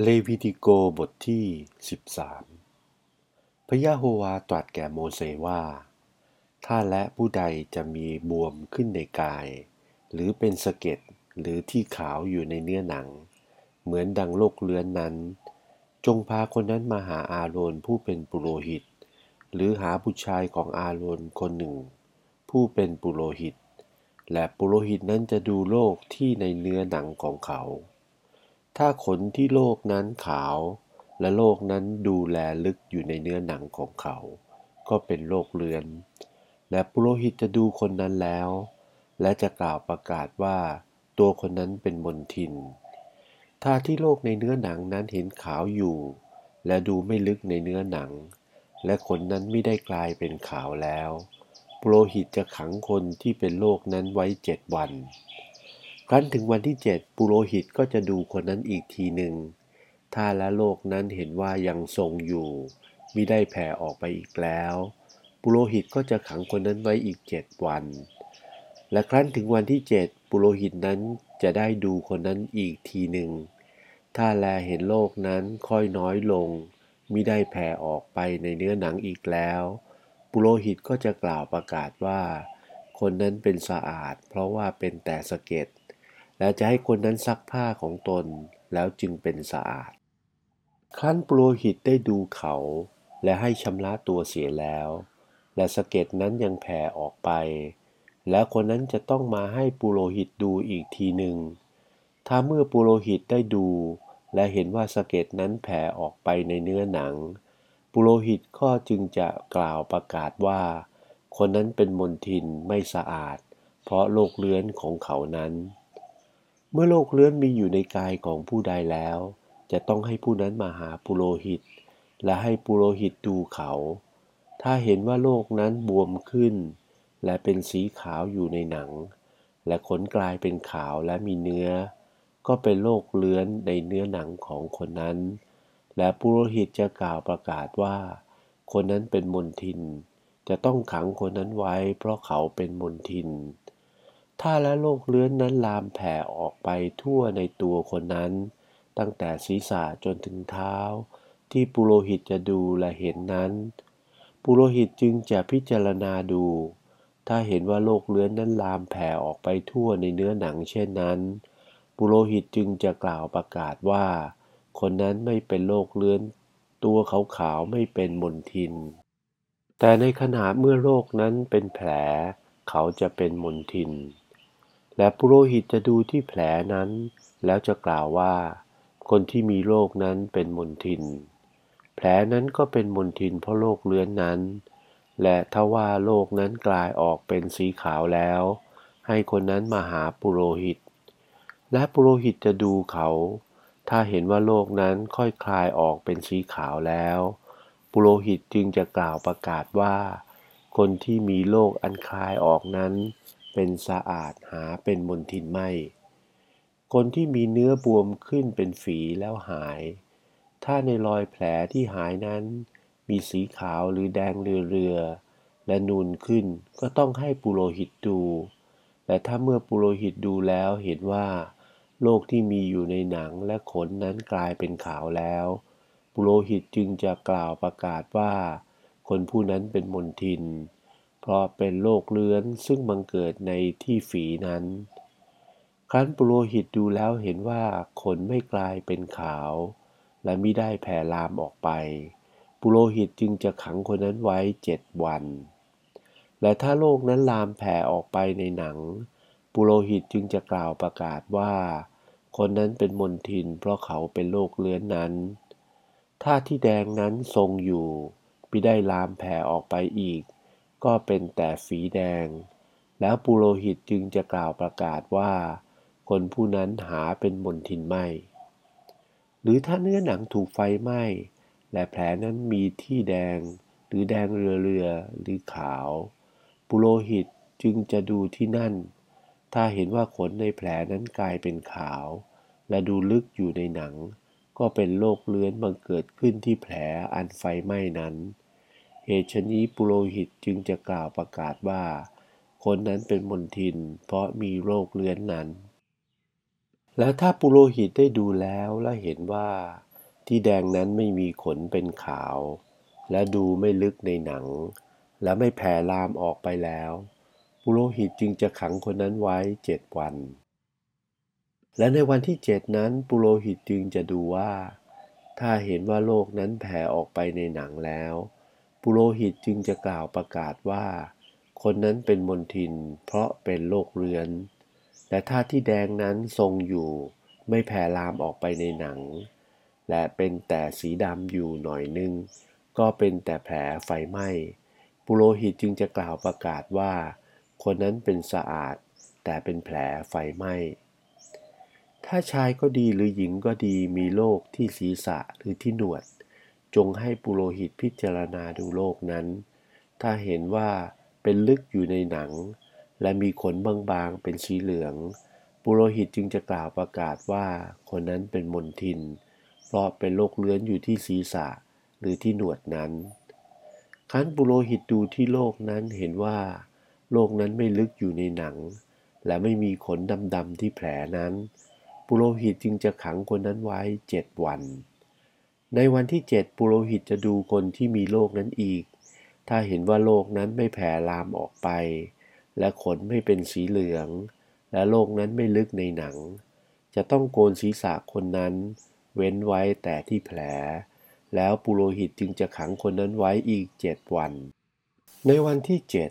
เลวิติโกบทที่ 13 พระยะโฮวาตรัสแก่โมเสว่า ถ้าและผู้ใดจะมีบวมขึ้นในกาย หรือเป็นสะเก็ดหรือที่ขาวอยู่ในเนื้อหนัง เหมือนดังโลกเลื้อนนั้น จงพาคนนั้นมาหาอาโรนผู้เป็นปุโรหิต หรือหาผู้ชายของอาโรนคนหนึ่ง ผู้เป็นปุโรหิต และปุโรหิตนั้นจะดูโรคที่ในเนื้อหนังของเขา ถ้าขนที่โลกนั้นขาว และโลกนั้นดูแลลึกอยู่ในเนื้อหนังของเขา ก็เป็นโรคเลือน และปุโรหิตจะดูคนนั้นแล้ว และจะกล่าวประกาศว่า ตัวคนนั้นเป็นมนทิน ถ้าที่โลกในเนื้อหนังนั้นเห็นขาวอยู่ และดูไม่ลึกในเนื้อหนัง และขนนั้นไม่ได้กลายเป็นขาวแล้วปุโรหิตจะขังคนที่เป็นโรคนั้นไว้เจ็ดวัน รั้นถึงวันที่เจ็ดปุโรหิตก็จะดูคนนั้นอีกทีหนึ่ง ถ้าและโลกนั้นเห็นว่ายังทรงอยู่มิได้แผ่ออกไปอีกแล้ว ปุโรหิตก็จะขังคนนั้นไว้อีกเจ็ดวัน และครั้นถึงวันที่เจ็ดปุโรหิตนั้นจะได้ดูคนนั้นอีกทีหนึ่ง ถ้าแลเห็นโลกนั้นค่อยน้อยลงมิได้แผ่ออกไปในเนื้อหนังอีกแล้ว ปุโรหิตก็จะกล่าวประกาศว่า คนนั้นเป็นสะอาด เพราะว่าเป็นแต่สะเก็ด แล้วจะให้คนนั้นซักผ้าของตนแล้วจึงเป็นสะอาด ครั้นปุโรหิตได้ดูเขา และให้ชำระตัวเสียแล้ว และสะเก็ดนั้นยังแผ่ออกไป แล้วคนนั้นจะต้องมาให้ปุโรหิตดูอีกทีหนึ่ง ถ้าเมื่อปุโรหิตได้ดู และเห็นว่าสะเก็ดนั้นแผ่ออกไปในเนื้อหนัง ปุโรหิตก็จึงจะกล่าวประกาศว่า คนนั้นเป็นมนทินไม่สะอาด เพราะโรคเลื้อนของเขานั้น เมื่อโรคเลื้อนมีอยู่ในกายของผู้ใดแล้ว จะต้องให้ผู้นั้นมาหาปุโรหิต และให้ปุโรหิตดูเขา ถ้าเห็นว่าโรคนั้นบวมขึ้น และเป็นสีขาวอยู่ในหนัง และขนกลายเป็นขาวและมีเนื้อ ก็เป็นโรคเลื้อนในเนื้อหนังของคนนั้น และปุโรหิตจะกล่าวประกาศว่า คนนั้นเป็นมนทิน จะต้องขังคนนั้นไว้เพราะเขาเป็นมนทิน ถ้าและโรคเลื้อนนั้นลามแผ่ออกไปทั่วในตัวคนนั้น ตั้งแต่ศีรษะจนถึงเท้า ที่ปุโรหิตจะดูและเห็นนั้น ปุโรหิตจึงจะพิจารณาดู ถ้าเห็นว่าโรคเลื้อนนั้นลามแผ่ออกไปทั่วในเนื้อหนังเช่นนั้น ปุโรหิตจึงจะกล่าวประกาศว่า คนนั้นไม่เป็นโรคเลื้อน ตัวขาวๆไม่เป็นมนทิน แต่ในขณะเมื่อโรคนั้นเป็นแผล เขาจะเป็นมนทิน และปุโรหิตจะดูที่แผลนั้น แล้วจะกล่าวว่า คนที่มีโรคนั้นเป็นมนทิน แผลนั้นก็เป็นมนทินเพราะโรคเลื้อนนั้น และถ้าว่าโรคนั้นกลายออกเป็นสีขาวแล้ว ให้คนนั้นมาหาปุโรหิต และปุโรหิตจะดูเขา ถ้าเห็นว่าโรคนั้นค่อยคลายออกเป็นสีขาวแล้ว ปุโรหิตจึงจะกล่าวประกาศว่า คนที่มีโรคอันคลายออกนั้น เป็นสะอาดหาเป็นมนทินไม่ คนที่มีเนื้อบวมขึ้นเป็นฝีแล้วหาย ถ้าในรอยแผลที่หายนั้น มีสีขาวหรือแดงเรือเรือ และนูนขึ้นก็ต้องให้ปุโรหิตดูแต่ถ้าเมื่อปุโรหิตดูแล้วเห็นว่าโรคที่มีอยู่ในหนังและขนนั้นกลายเป็นขาวแล้ว ปุโรหิตจึงจะกล่าวประกาศว่า คนผู้นั้นเป็นมนทิน เพราะเป็นโรคเลื้อนซึ่งบังเกิดในที่ฝีนั้น ครั้นปุโรหิตดูแล้วเห็นว่าขนไม่กลายเป็นขาว และไม่ได้แผ่ลามออกไป ปุโรหิตจึงจะขังคนนั้นไว้เจ็ดวัน และถ้าโรคนั้นลามแผ่ออกไปในหนัง ปุโรหิตจึงจะกล่าวประกาศว่า คนนั้นเป็นมนทินเพราะเขาเป็นโรคเลื้อนนั้นถ้าที่แดงนั้นทรงอยู่ไม่ได้ลามแผ่ออกไปอีก ก็เป็นแต่ฝีแดง แล้วปุโรหิตจึงจะกล่าวประกาศว่า คนผู้นั้นหาเป็นมนทินไหมหรือถ้าเนื้อหนังถูกไฟไหม้และแผลนั้นมีที่แดง หรือแดงเรือเรือหรือขาว ปุโรหิตจึงจะดูที่นั่น ถ้าเห็นว่าขนในแผลนั้นกลายเป็นขาว และดูลึกอยู่ในหนัง ก็เป็นโรคเลื้อนบังเกิดขึ้นที่แผลอันไฟไหม้นั้น เหตุชนี้ปุโรหิตจึงจะกล่าวประกาศว่า คนนั้นเป็นมนทิน เพราะมีโรคเลื้อนนั้น แล้วถ้าปุโรหิตได้ดูแล้วและเห็นว่า ที่แดงนั้นไม่มีขนเป็นขาว และดูไม่ลึกในหนัง และไม่แผ่ลามออกไปแล้ว ปุโรหิตจึงจะขังคนนั้นไว้เจ็ดวัน และในวันที่เจ็ดนั้นปุโรหิตจึงจะดูว่า ถ้าเห็นว่าโลกนั้นแผ่ออกไปในหนังแล้ว ปุโรหิตจึงจะกล่าวประกาศว่า คนนั้นเป็นมนทิน เพราะเป็นโรคเรื้อนแต่ถ้าที่แดงนั้นทรงอยู่ ไม่แผ่ลามออกไปในหนัง และเป็นแต่สีดำอยู่หน่อยนึง ก็เป็นแต่แผลไฟไหม้ปุโรหิตจึงจะกล่าวประกาศว่า คนนั้นเป็นสะอาด แต่เป็นแผลไฟไหม้ถ้าชายก็ดีหรือหญิงก็ดีมีโรคที่ศีรษะหรือที่หนวด จงให้ปุโรหิตพิจารณาดูโรคนั้น ถ้าเห็นว่าเป็นลึกอยู่ในหนัง และมีขนบางๆเป็นสีเหลือง ปุโรหิตจึงจะกล่าวประกาศว่าคนนั้นเป็นมนทิน เพราะเป็นโรคเลื้อนอยู่ที่ศีรษะหรือที่หนวดนั้นคั้นปุโรหิตดูที่โลกนั้นเห็นว่า โลกนั้นไม่ลึกอยู่ในหนัง และไม่มีขนดำๆที่แผลนั้น ปุโรหิตจึงจะขังคนนั้นไว้เจ็ดวัน ในวันที่เจ็ดปุโรหิตจะดูคนที่มีโรคนั้นอีก ถ้าเห็นว่าโรคนั้นไม่แผ่ลามออกไป และขนไม่เป็นสีเหลือง และโรคนั้นไม่ลึกในหนัง จะต้องโกนศีรษะคนนั้น เว้นไว้แต่ที่แผล แล้วปุโรหิตจึงจะขังคนนั้นไว้อีกเจ็ดวัน ในวันที่เจ็ด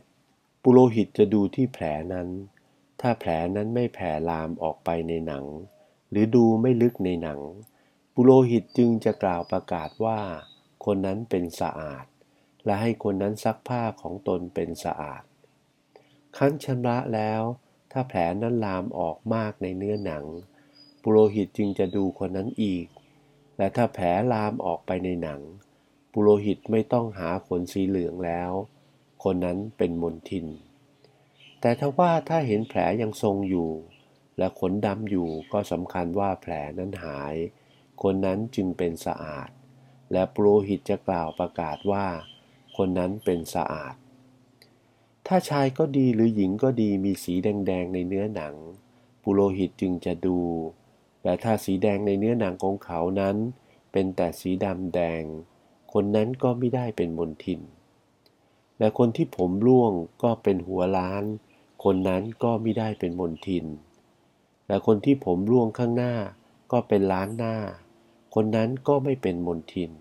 ปุโรหิตจะดูที่แผลนั้น ถ้าแผลนั้นไม่แผ่ลามออกไปในหนัง หรือดูไม่ลึกในหนัง ปุโรหิตจึงจะกล่าวประกาศว่า คนนั้นเป็นสะอาด และให้คนนั้นซักผ้าของตนเป็นสะอาดคั้นชำระแล้ว ถ้าแผลนั้นลามออกมากในเนื้อหนัง ปุโรหิตจึงจะดูคนนั้นอีก และถ้าแผลลามออกไปในหนัง ปุโรหิตไม่ต้องหาขนสีเหลืองแล้ว คนนั้นเป็นมนทิน แต่ถ้าว่าถ้าเห็นแผลยังทรงอยู่ และขนดำอยู่ก็สำคัญว่าแผลนั้นหาย คนนั้นจึงเป็นสะอาด และปุโรหิตจะกล่าวประกาศว่า คนนั้นเป็นสะอาด ถ้าชายก็ดีหรือหญิงก็ดีมีสีแดงๆในเนื้อหนัง ปุโรหิตจึงจะดู แต่ถ้าสีแดงในเนื้อหนังของเขานั้น เป็นแต่สีดำแดง คนนั้นก็ไม่ได้เป็นมนทิน และคนที่ผมร่วงก็เป็นหัวล้าน คนนั้นก็ไม่ได้เป็นมนทิน และคนที่ผมร่วงข้างหน้าก็เป็นล้านหน้า คนนั้นก็ไม่เป็นมนทิน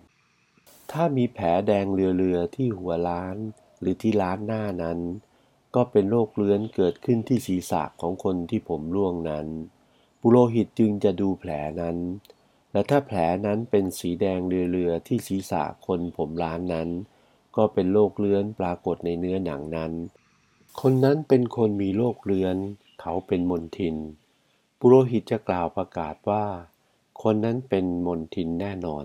ถ้ามีแผลแดงเรือๆที่หัวล้านหรือที่ล้านหน้านั้น ก็เป็นโรคเลื้อนเกิดขึ้นที่ศีรษะของคนที่ผมร่วงนั้น ปุโรหิตจึงจะดูแผลนั้น และถ้าแผลนั้นเป็นสีแดงเรือๆที่ศีรษะคนผมล้านนั้น ก็เป็นโรคเลื้อนปรากฏในเนื้อหนังนั้น คนนั้นเป็นคนมีโรคเลื้อน เขาเป็นมนทิน ปุโรหิตจะกล่าวประกาศว่า คนนั้นเป็นมนทินแน่นอน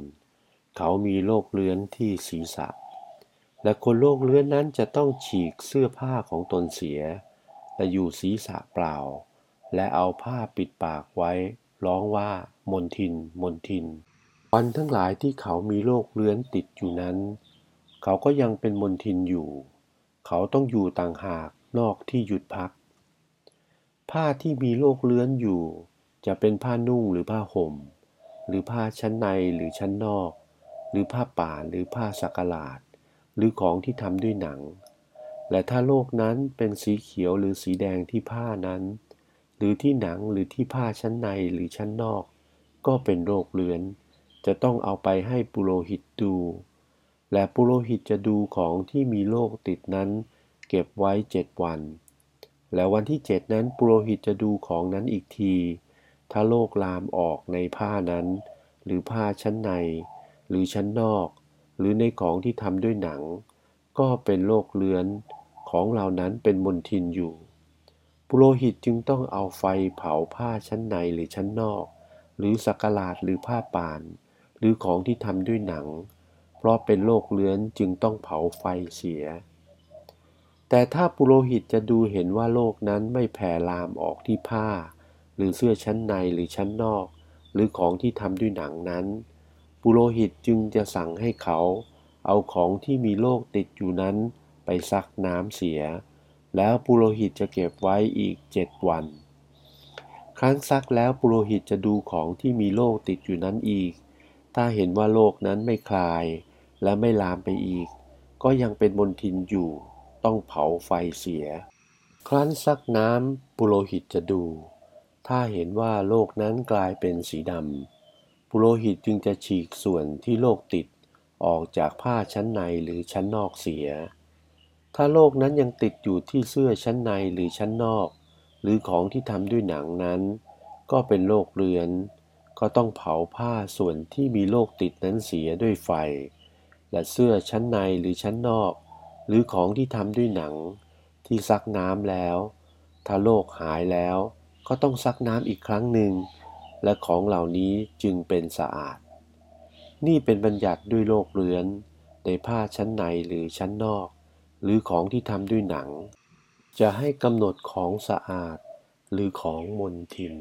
เขามีโรคเลื้อนที่ศีรษะ และคนโลกเลื้อนนั้นจะต้องฉีกเสื้อผ้าของตนเสีย และอยู่ศีรษะเปล่า และเอาผ้าปิดปากไว้ ร้องว่ามนทิน มนทินวันทั้งหลายที่เขามีโรคเลื้อนติดอยู่นั้น เขาก็ยังเป็นมนทินอยู่ เขาต้องอยู่ต่างหากนอกที่หยุดพัก ผ้าที่มีโรคเลื้อนอยู่ จะเป็นผ้านุ่งหรือผ้าห่ม หรือผ้าชั้นในหรือชั้นนอก หรือผ้าป่าหรือผ้าสักหลาด หรือของที่ทำด้วยหนัง และถ้าโลกนั้นเป็นสีเขียวหรือสีแดงที่ผ้านั้น หรือที่หนังหรือที่ผ้าชั้นในหรือชั้นนอก ก็เป็นโรคเลือน จะต้องเอาไปให้ปุโรหิตดู และปุโรหิตจะดูของที่มีโรคติดนั้น เก็บไว้เจ็ดวัน และวันที่เจ็ดนั้นปุโรหิตจะดูของนั้นอีกที ถ้าโรคลามออกในผ้านั้น หรือผ้าชั้นใน หรือชั้นนอก หรือในของที่ทำด้วยหนัง ก็เป็นโรคเลือนของเหล่านั้นเป็นมลทินอยู่ ปุโรหิตจึงต้องเอาไฟเผาผ้าชั้นในหรือชั้นนอก หรือสักหลาดหรือผ้าป่าน หรือของที่ทำด้วยหนัง เพราะเป็นโรคเลือนจึงต้องเผาไฟเสีย แต่ถ้าปุโรหิตจะดูเห็นว่าโรคนั้นไม่แผ่ลามออกที่ผ้า หรือเสื้อชั้นในหรือชั้นนอก หรือของที่ทำด้วยหนังนั้น ปุโรหิตจึงจะสั่งให้เขา เอาของที่มีโรคติดอยู่นั้น ไปซักน้ำเสีย แล้วปุโรหิตจะเก็บไว้อีกเจ็ดวัน ครั้นซักแล้วปุโรหิตจะดูของที่มีโรคติดอยู่นั้นอีก ถ้าเห็นว่าโรคนั้นไม่คลาย และไม่ลามไปอีก ก็ยังเป็นมลทินอยู่ ต้องเผาไฟเสีย ครั้นซักน้ำปุโรหิตจะดู ถ้าเห็นว่าโรคนั้นกลายเป็นสีดำปุโรหิตจึงจะฉีกส่วนที่โรคติดออกจากผ้าชั้นในหรือชั้นนอกเสีย ถ้าโรคนั้นยังติดอยู่ที่เสื้อชั้นในหรือชั้นนอก หรือของที่ทำด้วยหนังนั้น ก็เป็นโรคเรือน ก็ต้องเผาผ้าส่วนที่มีโรคติดนั้นเสียด้วยไฟ และเสื้อชั้นในหรือชั้นนอก หรือของที่ทำด้วยหนัง ที่ซักน้ำแล้ว ถ้าโรคหายแล้ว ก็ต้องซักน้ำอีกครั้งหนึ่ง และของเหล่านี้จึงเป็นสะอาด นี่เป็นบัญญัติด้วยโรคเรื้อน ในผ้าชั้นในหรือชั้นนอก หรือของที่ทำด้วยหนัง จะให้กำหนดของสะอาด หรือของมนทิน